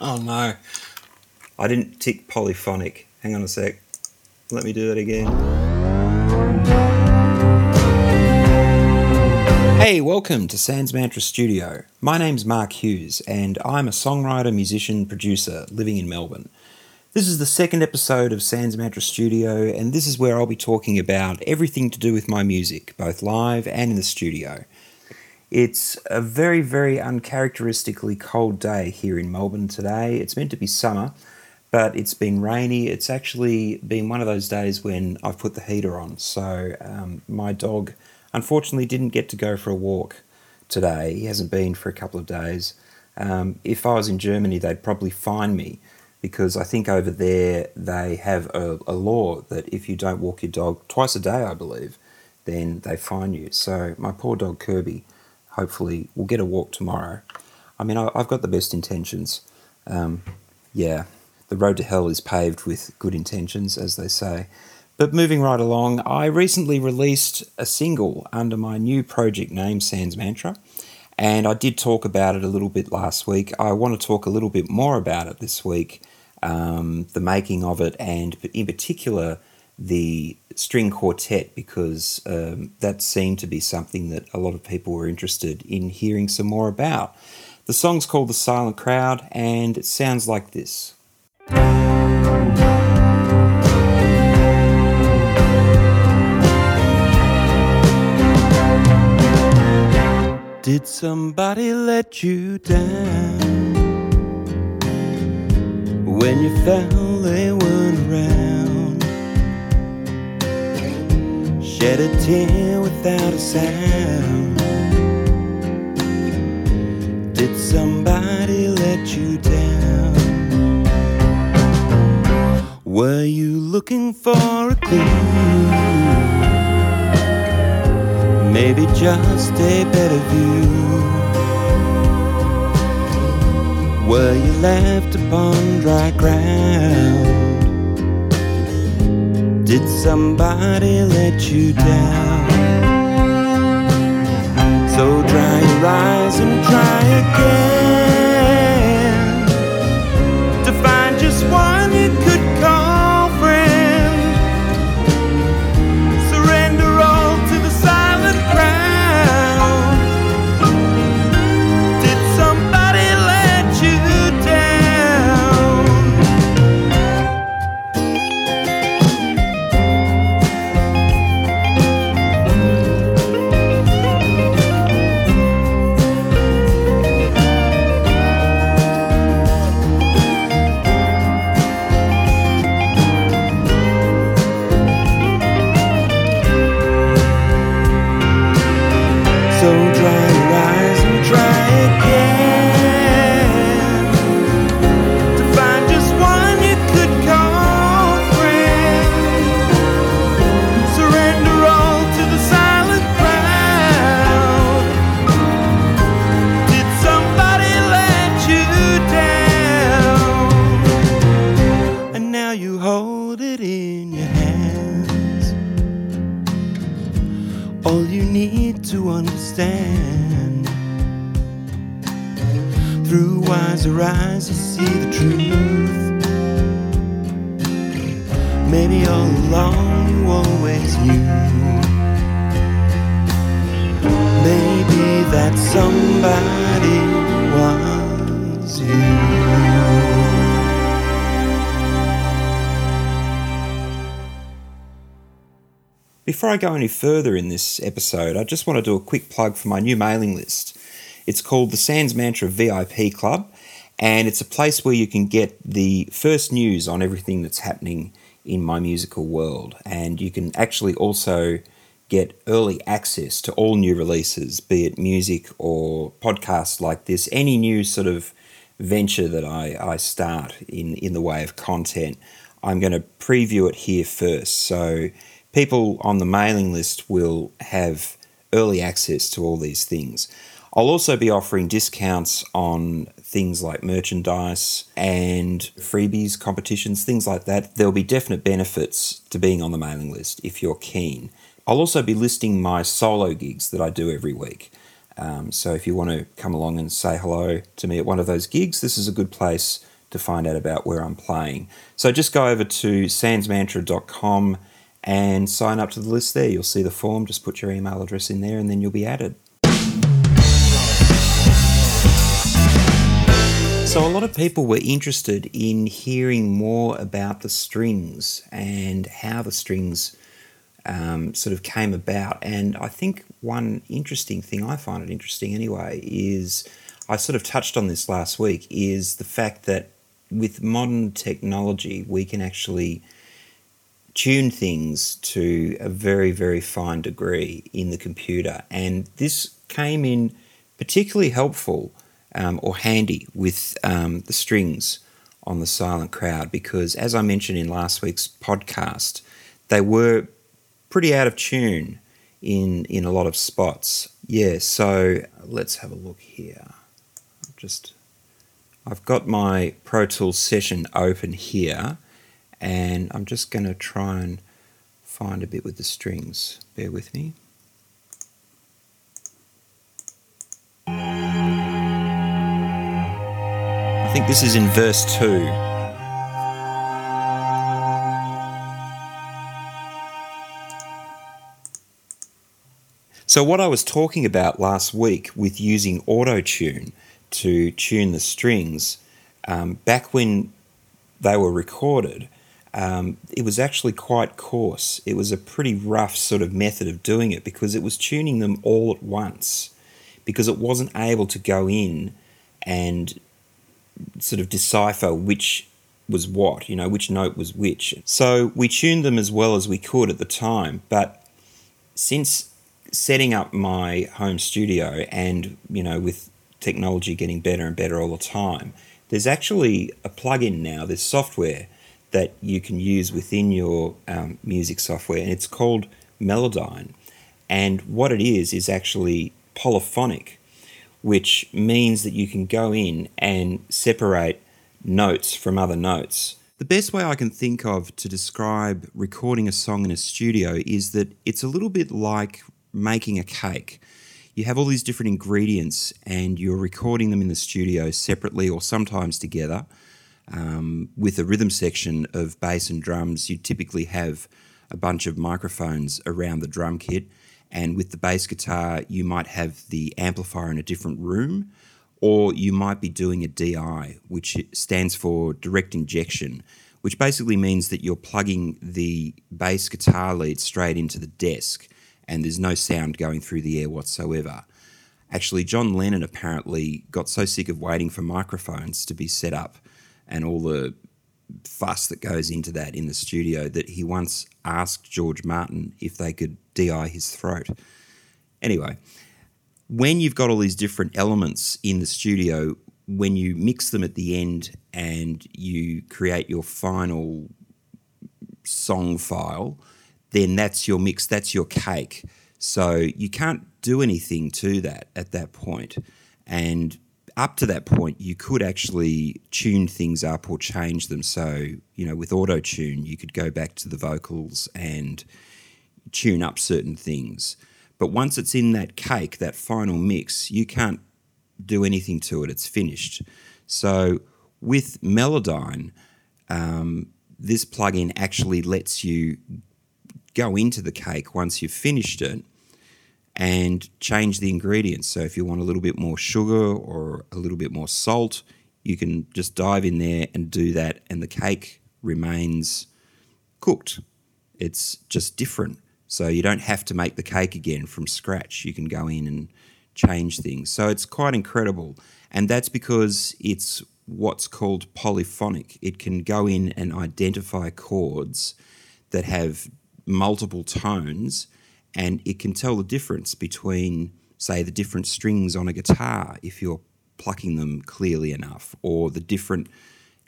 Oh no. I didn't tick polyphonic. Hang on a sec. Let me do that again. Hey, welcome to Sans Mantra Studio. My name's Mark Hughes, and I'm a songwriter, musician, producer living in Melbourne. This is the second episode of Sans Mantra Studio, and this is where I'll be talking about everything to do with my music, both live and in the studio. It's a very, very uncharacteristically cold day here in Melbourne today. It's meant to be summer, but it's been rainy. It's actually been one of those days when I've put the heater on. So um, my dog unfortunately didn't get to go for a walk today. He hasn't been for a couple of days. Um, if I was in Germany, they'd probably fine me because I think over there they have a, a law that if you don't walk your dog twice a day, I believe, then they fine you. So my poor dog Kirby hopefully we'll get a walk tomorrow. I mean, I, have got the best intentions. Um, yeah, the road to hell is paved with good intentions, as they say. But moving right along, I recently released a single under my new project name, Sans Mantra, and I did talk about it a little bit last week. I want to talk a little bit more about it this week, um, the making of it, and in particular, the string quartet because um, that seemed to be something that a lot of people were interested in hearing some more about. The song's called The Silent Crowd and it sounds like this. Did somebody let you down when you felt they weren't shed a tear without a sound. Did somebody let you down? Were you looking for a clue? Maybe just a better view. Were you left upon dry ground? Did somebody let you down? So dry your eyes and try again Before I go any further in this episode, I just want to do a quick plug for my new mailing list. It's called the Sans Mantra VIP Club, and it's a place where you can get the first news on everything that's happening in my musical world. And you can actually also get early access to all new releases, be it music or podcasts like this, any new sort of venture that I, I start in, in the way of content. I'm going to preview it here first. So people on the mailing list will have early access to all these things. I'll also be offering discounts on things like merchandise and freebies, competitions, things like that. There'll be definite benefits to being on the mailing list if you're keen. I'll also be listing my solo gigs that I do every week. Um, so if you want to come along and say hello to me at one of those gigs, this is a good place to find out about where I'm playing. So just go over to sansmantra.com and sign up to the list there. You'll see the form, just put your email address in there and then you'll be added. So, a lot of people were interested in hearing more about the strings and how the strings um, sort of came about. And I think one interesting thing, I find it interesting anyway, is I sort of touched on this last week, is the fact that with modern technology, we can actually tune things to a very, very fine degree in the computer. And this came in particularly helpful um, or handy with um, the strings on the Silent Crowd because, as I mentioned in last week's podcast, they were pretty out of tune in in a lot of spots. Yeah, so let's have a look here. Just I've got my Pro Tools session open here, and I'm just going to try and find a bit with the strings. Bear with me. I think this is in verse 2. So, what I was talking about last week with using auto tune to tune the strings, um, back when they were recorded, um, it was actually quite coarse. It was a pretty rough sort of method of doing it because it was tuning them all at once, because it wasn't able to go in and sort of decipher which was what, you know, which note was which. So we tuned them as well as we could at the time, but since setting up my home studio and, you know, with technology getting better and better all the time, there's actually a plugin now, there's software that you can use within your um, music software, and it's called Melodyne. And what it is, is actually polyphonic which means that you can go in and separate notes from other notes. The best way I can think of to describe recording a song in a studio is that it's a little bit like making a cake. You have all these different ingredients and you're recording them in the studio separately or sometimes together. Um, with a rhythm section of bass and drums, you typically have a bunch of microphones around the drum kit and with the bass guitar, you might have the amplifier in a different room, or you might be doing a DI, which stands for direct injection, which basically means that you're plugging the bass guitar lead straight into the desk and there's no sound going through the air whatsoever. Actually, John Lennon apparently got so sick of waiting for microphones to be set up and all the fuss that goes into that in the studio that he once asked George Martin if they could DI his throat. Anyway, when you've got all these different elements in the studio, when you mix them at the end and you create your final song file, then that's your mix, that's your cake. So you can't do anything to that at that point. And up to that point, you could actually tune things up or change them. So, you know, with auto tune, you could go back to the vocals and tune up certain things. But once it's in that cake, that final mix, you can't do anything to it. It's finished. So with Melodyne, um, this plugin actually lets you go into the cake once you've finished it and change the ingredients. So if you want a little bit more sugar or a little bit more salt, you can just dive in there and do that, and the cake remains cooked. It's just different. So you don't have to make the cake again from scratch. You can go in and change things. So it's quite incredible. And that's because it's what's called polyphonic. It can go in and identify chords that have multiple tones and it can tell the difference between, say, the different strings on a guitar if you're plucking them clearly enough, or the different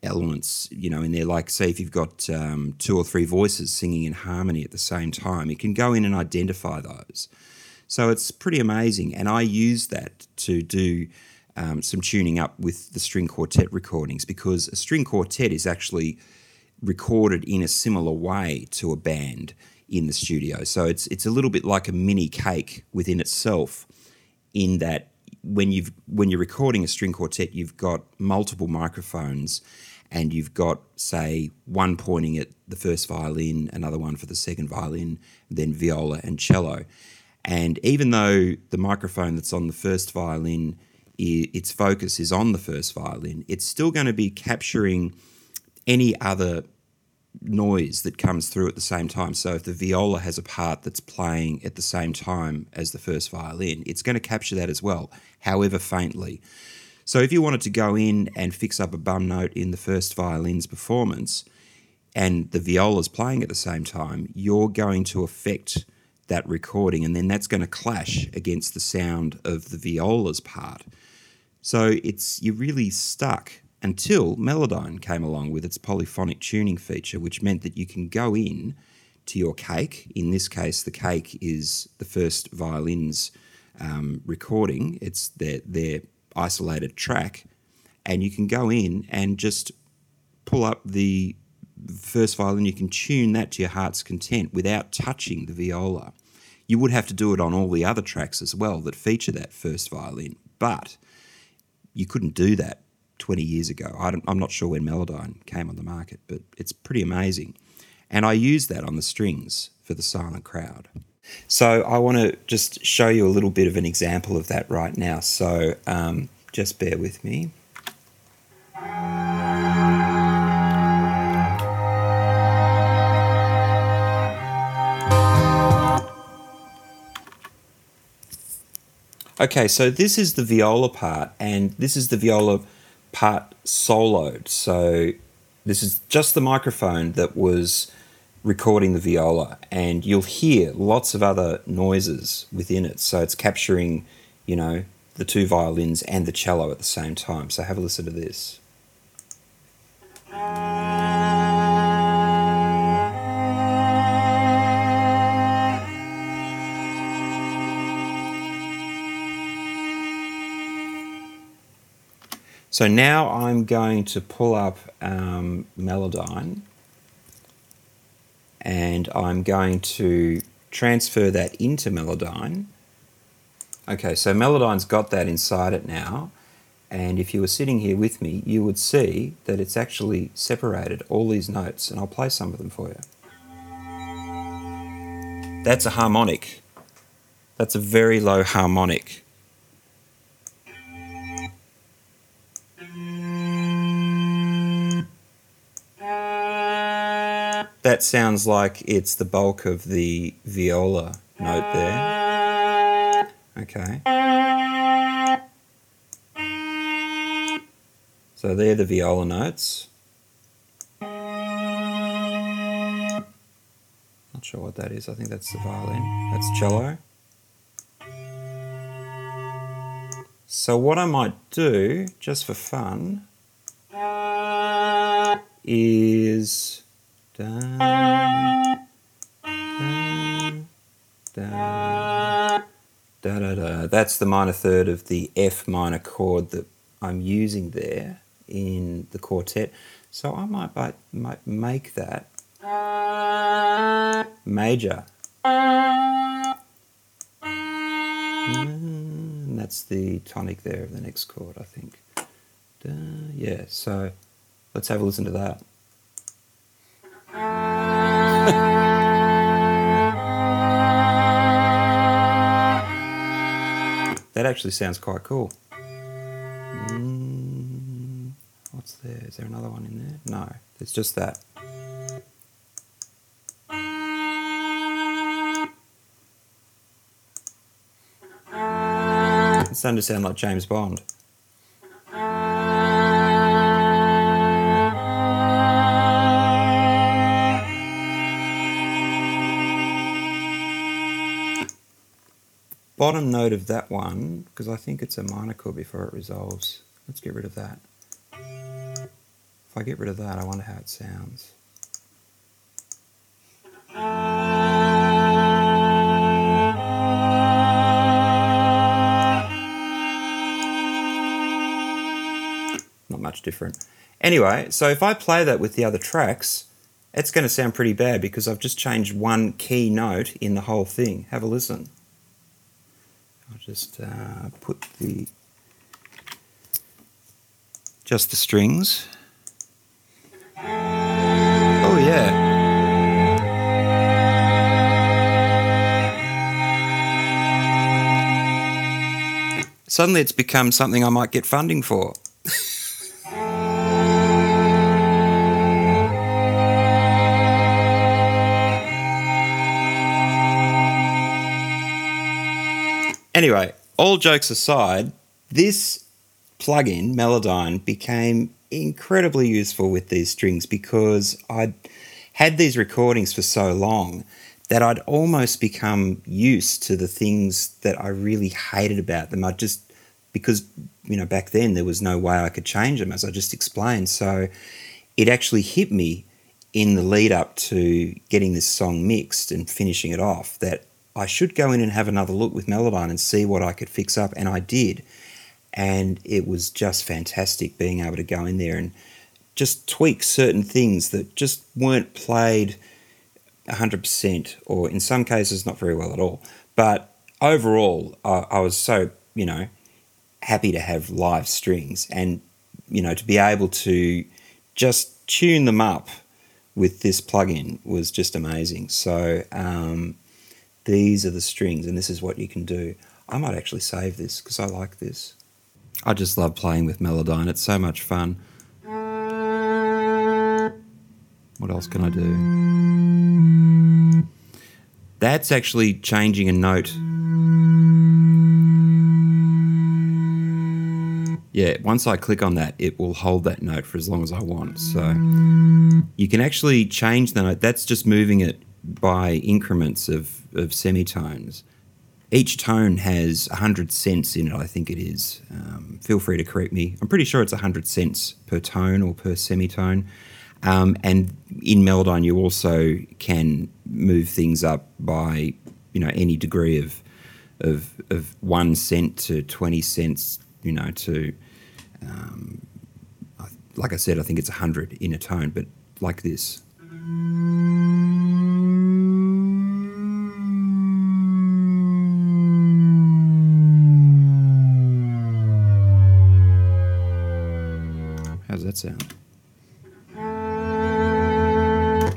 elements, you know, in there. Like, say, if you've got um, two or three voices singing in harmony at the same time, it can go in and identify those. So it's pretty amazing, and I use that to do. Um, some tuning up with the string quartet recordings because a string quartet is actually recorded in a similar way to a band in the studio. So it's it's a little bit like a mini cake within itself in that when you've when you're recording a string quartet, you've got multiple microphones, and you've got say one pointing at the first violin, another one for the second violin, then viola and cello. And even though the microphone that's on the first violin, its focus is on the first violin, it's still going to be capturing any other noise that comes through at the same time. So if the viola has a part that's playing at the same time as the first violin, it's going to capture that as well, however faintly. So if you wanted to go in and fix up a bum note in the first violin's performance and the viola's playing at the same time, you're going to affect that recording and then that's going to clash against the sound of the viola's part. So it's you're really stuck until Melodyne came along with its polyphonic tuning feature, which meant that you can go in to your cake. In this case, the cake is the first violin's um, recording, it's their, their isolated track, and you can go in and just pull up the first violin. You can tune that to your heart's content without touching the viola. You would have to do it on all the other tracks as well that feature that first violin, but you couldn't do that 20 years ago. I am not sure when Melodyne came on the market, but it's pretty amazing. And I use that on the strings for the silent crowd. So I want to just show you a little bit of an example of that right now. So um, just bear with me. Okay, so this is the viola part, and this is the viola part soloed. So this is just the microphone that was recording the viola, and you'll hear lots of other noises within it. So it's capturing, you know, the two violins and the cello at the same time. So have a listen to this. So now I'm going to pull up um, Melodyne and I'm going to transfer that into Melodyne. Okay, so Melodyne's got that inside it now. And if you were sitting here with me, you would see that it's actually separated all these notes, and I'll play some of them for you. That's a harmonic. That's a very low harmonic. That sounds like it's the bulk of the viola note there. Okay. So they're the viola notes. Not sure what that is. I think that's the violin. That's cello. So what I might do, just for fun, is da, da, da, da, da. That's the minor third of the F minor chord that I'm using there in the quartet. So I might, might, might make that major. And that's the tonic there of the next chord, I think. Yeah, so let's have a listen to that. That actually sounds quite cool. Mm, what's there? Is there another one in there? No, it's just that. It's starting to sound like James Bond. Bottom note of that one, because I think it's a minor chord before it resolves. Let's get rid of that. If I get rid of that, I wonder how it sounds. Not much different. Anyway, so if I play that with the other tracks, it's going to sound pretty bad because I've just changed one key note in the whole thing. Have a listen. Just uh, put the just the strings. Oh yeah. Suddenly it's become something I might get funding for. Anyway, all jokes aside, this plugin, Melodyne, became incredibly useful with these strings because I'd had these recordings for so long that I'd almost become used to the things that I really hated about them. I just, because, you know, back then there was no way I could change them, as I just explained. So it actually hit me in the lead up to getting this song mixed and finishing it off that I should go in and have another look with Melodyne and see what I could fix up. And I did. And it was just fantastic being able to go in there and just tweak certain things that just weren't played 100%, or in some cases, not very well at all. But overall, I, I was so, you know, happy to have live strings and, you know, to be able to just tune them up with this plugin was just amazing. So, um, these are the strings, and this is what you can do. I might actually save this because I like this. I just love playing with Melodyne. It's so much fun. What else can I do? That's actually changing a note. Yeah, once I click on that, it will hold that note for as long as I want. So you can actually change the note. That's just moving it by increments of, of semitones. Each tone has 100 cents in it, I think it is. Um, feel free to correct me. I'm pretty sure it's 100 cents per tone or per semitone. Um, and in Melodyne, you also can move things up by you know any degree of of, of one cent to 20 cents, you know, to um, like I said, I think it's 100 in a tone, but like this. How's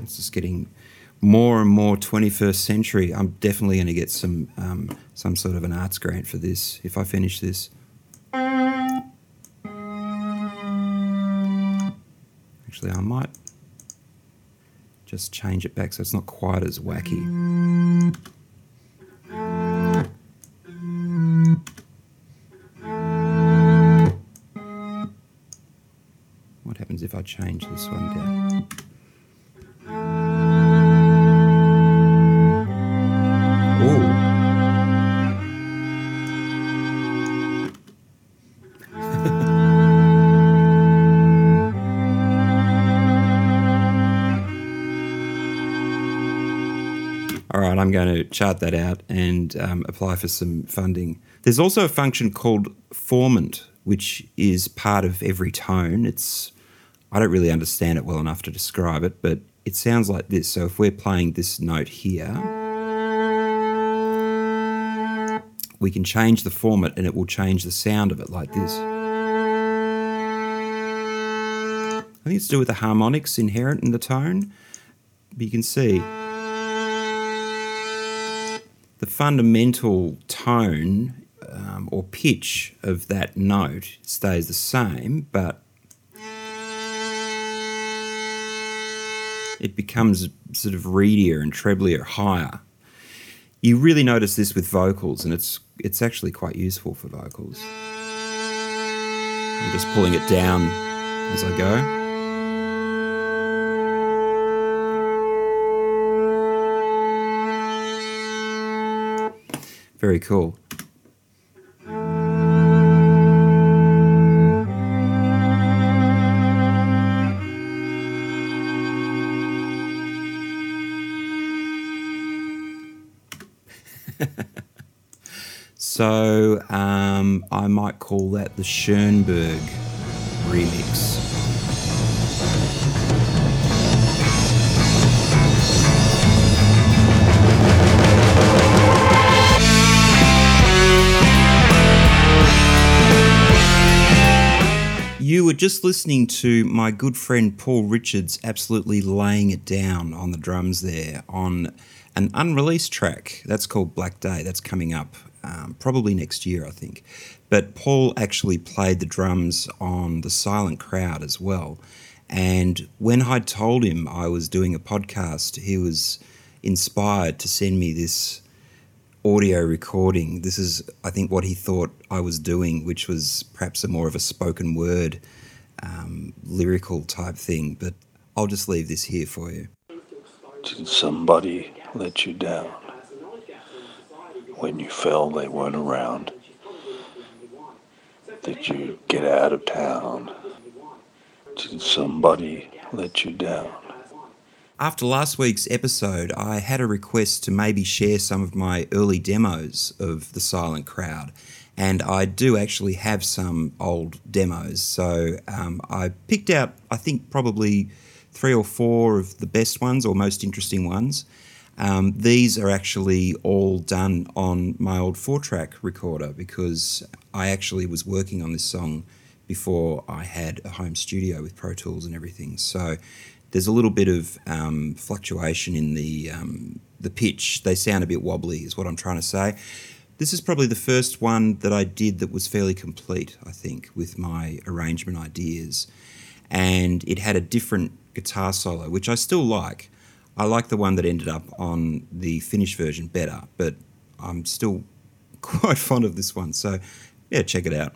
It's just getting more and more 21st century. I'm definitely going to get some um, some sort of an arts grant for this if I finish this. Actually, I might just change it back so it's not quite as wacky. I change this one down? All right, I'm going to chart that out and um, apply for some funding. There's also a function called formant, which is part of every tone. It's I don't really understand it well enough to describe it, but it sounds like this. So if we're playing this note here, we can change the formant and it will change the sound of it like this. I think it's to do with the harmonics inherent in the tone. But you can see the fundamental tone um, or pitch of that note stays the same, but it becomes sort of reedier and treblier, higher. You really notice this with vocals, and it's it's actually quite useful for vocals. I'm just pulling it down as I go. Very cool. So um, I might call that the Schoenberg remix. You were just listening to my good friend Paul Richards absolutely laying it down on the drums there on an unreleased track. That's called Black Day. That's coming up um, probably next year, I think. But Paul actually played the drums on The Silent Crowd as well. And when I told him I was doing a podcast, he was inspired to send me this audio recording. This is, I think, what he thought I was doing, which was perhaps a more of a spoken word, um, lyrical type thing. But I'll just leave this here for you. Did somebody let you down? When you fell, they weren't around. Did you get out of town? Did somebody let you down? After last week's episode, I had a request to maybe share some of my early demos of The Silent Crowd, and I do actually have some old demos. So um, I picked out, I think, probably three or four of the best ones or most interesting ones. Um, these are actually all done on my old four track recorder because I actually was working on this song before I had a home studio with Pro Tools and everything. So there's a little bit of um, fluctuation in the um, the pitch. They sound a bit wobbly, is what I'm trying to say. This is probably the first one that I did that was fairly complete, I think, with my arrangement ideas. And it had a different guitar solo, which I still like. I like the one that ended up on the finished version better, but I'm still quite fond of this one. So, yeah, check it out.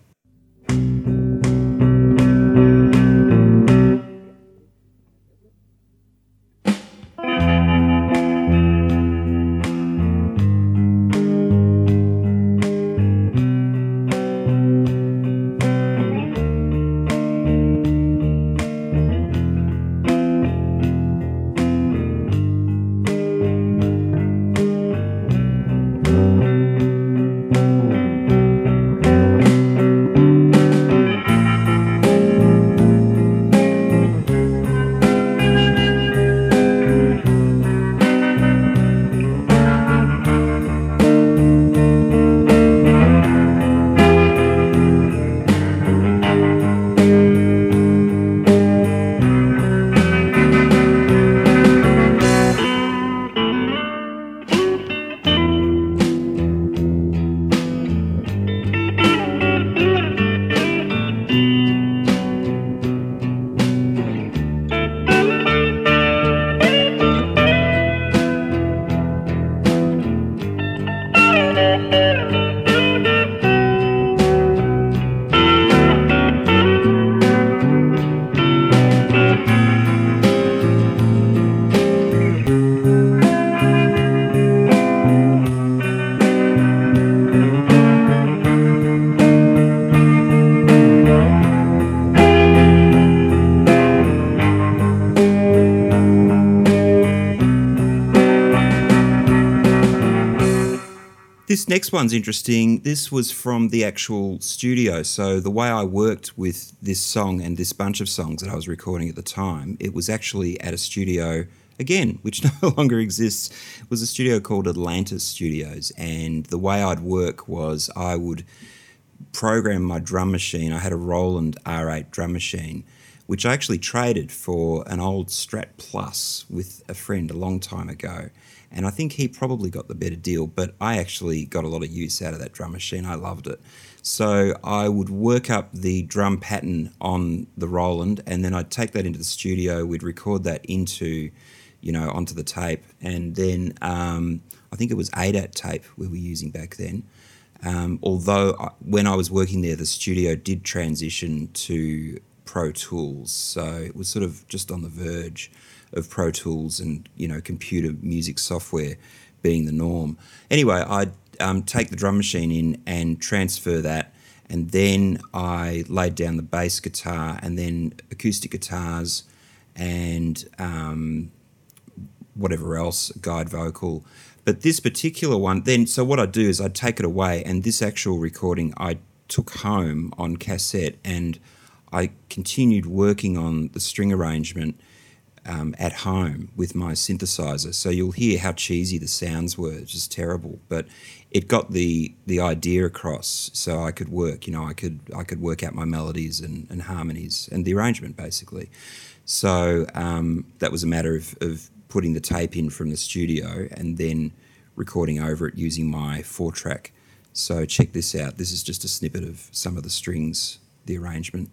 Next one's interesting. This was from the actual studio. So, the way I worked with this song and this bunch of songs that I was recording at the time, it was actually at a studio, again, which no longer exists. Was a studio called Atlantis Studios. And the way I'd work was I would program my drum machine. I had a Roland R8 drum machine, which I actually traded for an old Strat Plus with a friend a long time ago and I think he probably got the better deal, but I actually got a lot of use out of that drum machine. I loved it. So I would work up the drum pattern on the Roland, and then I'd take that into the studio. We'd record that into, you know, onto the tape, and then um, I think it was ADAT tape we were using back then. Um, although I, when I was working there, the studio did transition to Pro Tools, so it was sort of just on the verge of Pro Tools and you know computer music software being the norm. Anyway, I'd um, take the drum machine in and transfer that, and then I laid down the bass guitar and then acoustic guitars and um, whatever else, guide vocal. But this particular one, then, so what I'd do is I'd take it away, and this actual recording I took home on cassette, and I continued working on the string arrangement um, at home with my synthesizer. So you'll hear how cheesy the sounds were, just terrible. But it got the the idea across, so I could work. You know, I could I could work out my melodies and, and harmonies and the arrangement basically. So um, that was a matter of, of putting the tape in from the studio and then recording over it using my four track. So check this out. This is just a snippet of some of the strings, the arrangement.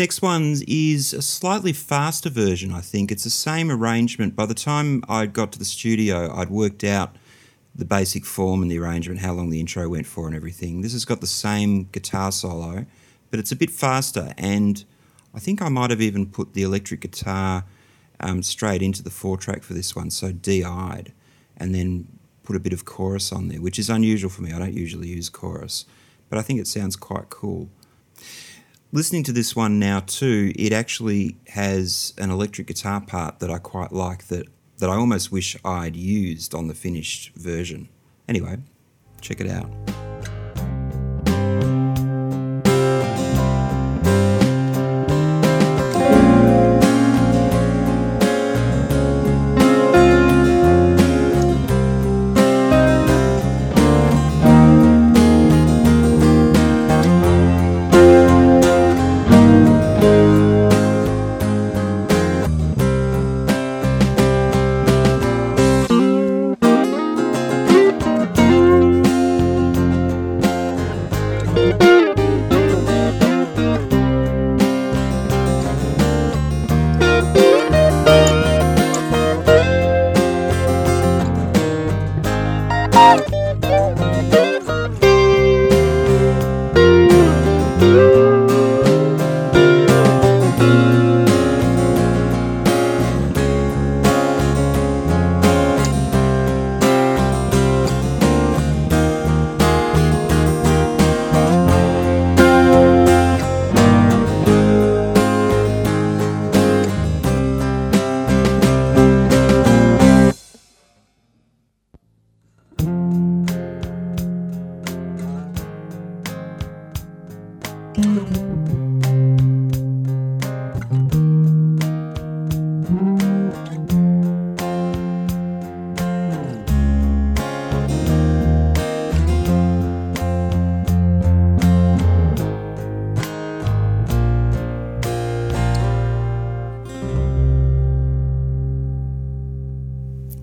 Next one is a slightly faster version, I think. It's the same arrangement. By the time I got to the studio, I'd worked out the basic form and the arrangement, how long the intro went for, and everything. This has got the same guitar solo, but it's a bit faster. And I think I might have even put the electric guitar um, straight into the four track for this one, so DI'd, and then put a bit of chorus on there, which is unusual for me. I don't usually use chorus, but I think it sounds quite cool listening to this one now too, it actually has an electric guitar part that I quite like that that I almost wish I'd used on the finished version. Anyway, check it out.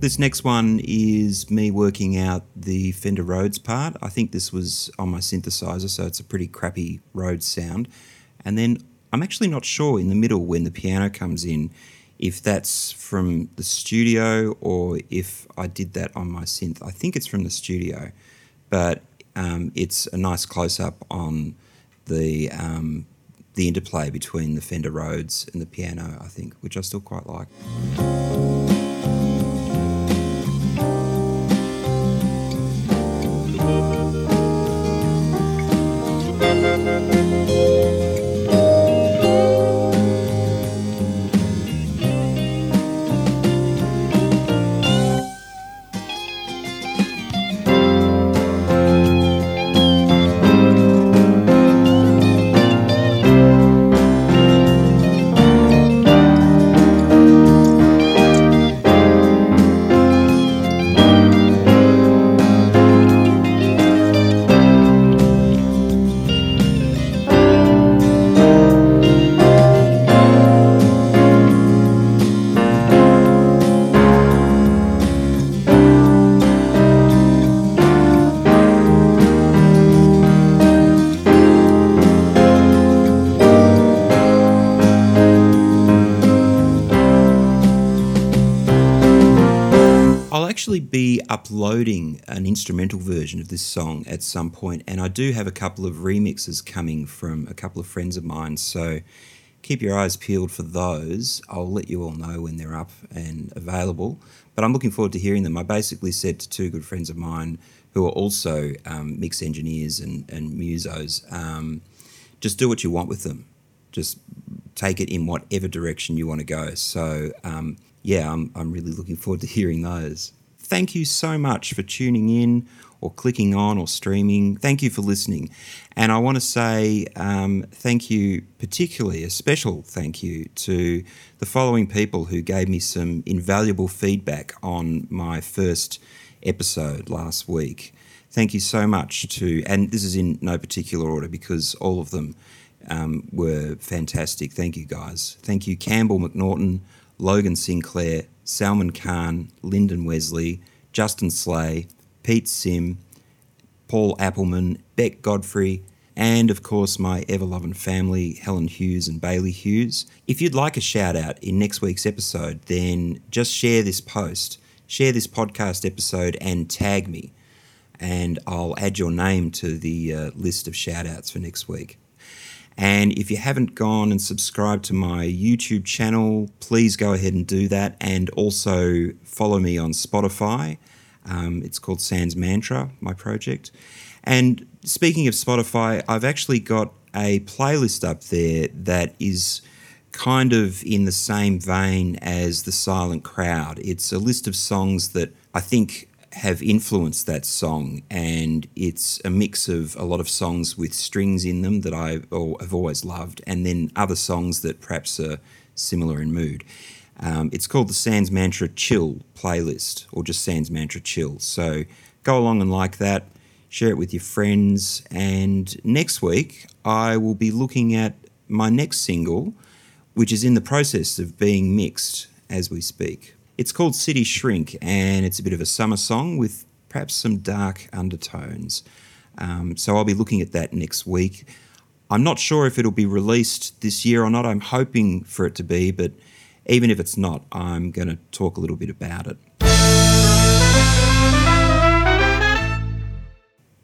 This next one is me working out the Fender Rhodes part. I think this was on my synthesizer, so it's a pretty crappy Rhodes sound. And then I'm actually not sure in the middle when the piano comes in if that's from the studio or if I did that on my synth. I think it's from the studio, but um, it's a nice close up on the um, the interplay between the Fender Rhodes and the piano. I think, which I still quite like. Uploading an instrumental version of this song at some point, and I do have a couple of remixes coming from a couple of friends of mine. So keep your eyes peeled for those. I'll let you all know when they're up and available. but I'm looking forward to hearing them. I basically said to two good friends of mine who are also um, mix engineers and, and musos, um, just do what you want with them. Just take it in whatever direction you want to go. So, um, yeah, I'm, I'm really looking forward to hearing those. Thank you so much for tuning in or clicking on or streaming. Thank you for listening. And I want to say um, thank you, particularly a special thank you to the following people who gave me some invaluable feedback on my first episode last week. Thank you so much to, and this is in no particular order because all of them um, were fantastic. Thank you, guys. Thank you, Campbell McNaughton, Logan Sinclair, Salman Khan, Lyndon Wesley, Justin Slay, Pete Sim, Paul Appleman, Beck Godfrey, and of course my ever loving family, Helen Hughes and Bailey Hughes. If you'd like a shout out in next week's episode, then just share this post, share this podcast episode, and tag me, and I'll add your name to the uh, list of shout outs for next week. And if you haven't gone and subscribed to my YouTube channel, please go ahead and do that. And also follow me on Spotify. Um, it's called Sans Mantra, my project. And speaking of Spotify, I've actually got a playlist up there that is kind of in the same vein as The Silent Crowd. It's a list of songs that I think have influenced that song, and it's a mix of a lot of songs with strings in them that I have always loved, and then other songs that perhaps are similar in mood. Um, it's called the Sans Mantra Chill playlist, or just Sans Mantra Chill. So go along and like that, share it with your friends, and next week I will be looking at my next single, which is in the process of being mixed as we speak. It's called City Shrink, and it's a bit of a summer song with perhaps some dark undertones. Um, so I'll be looking at that next week. I'm not sure if it'll be released this year or not. I'm hoping for it to be, but even if it's not, I'm going to talk a little bit about it.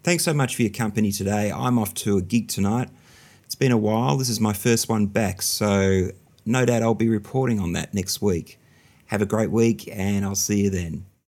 Thanks so much for your company today. I'm off to a gig tonight. It's been a while. This is my first one back, so no doubt I'll be reporting on that next week. Have a great week, and I'll see you then.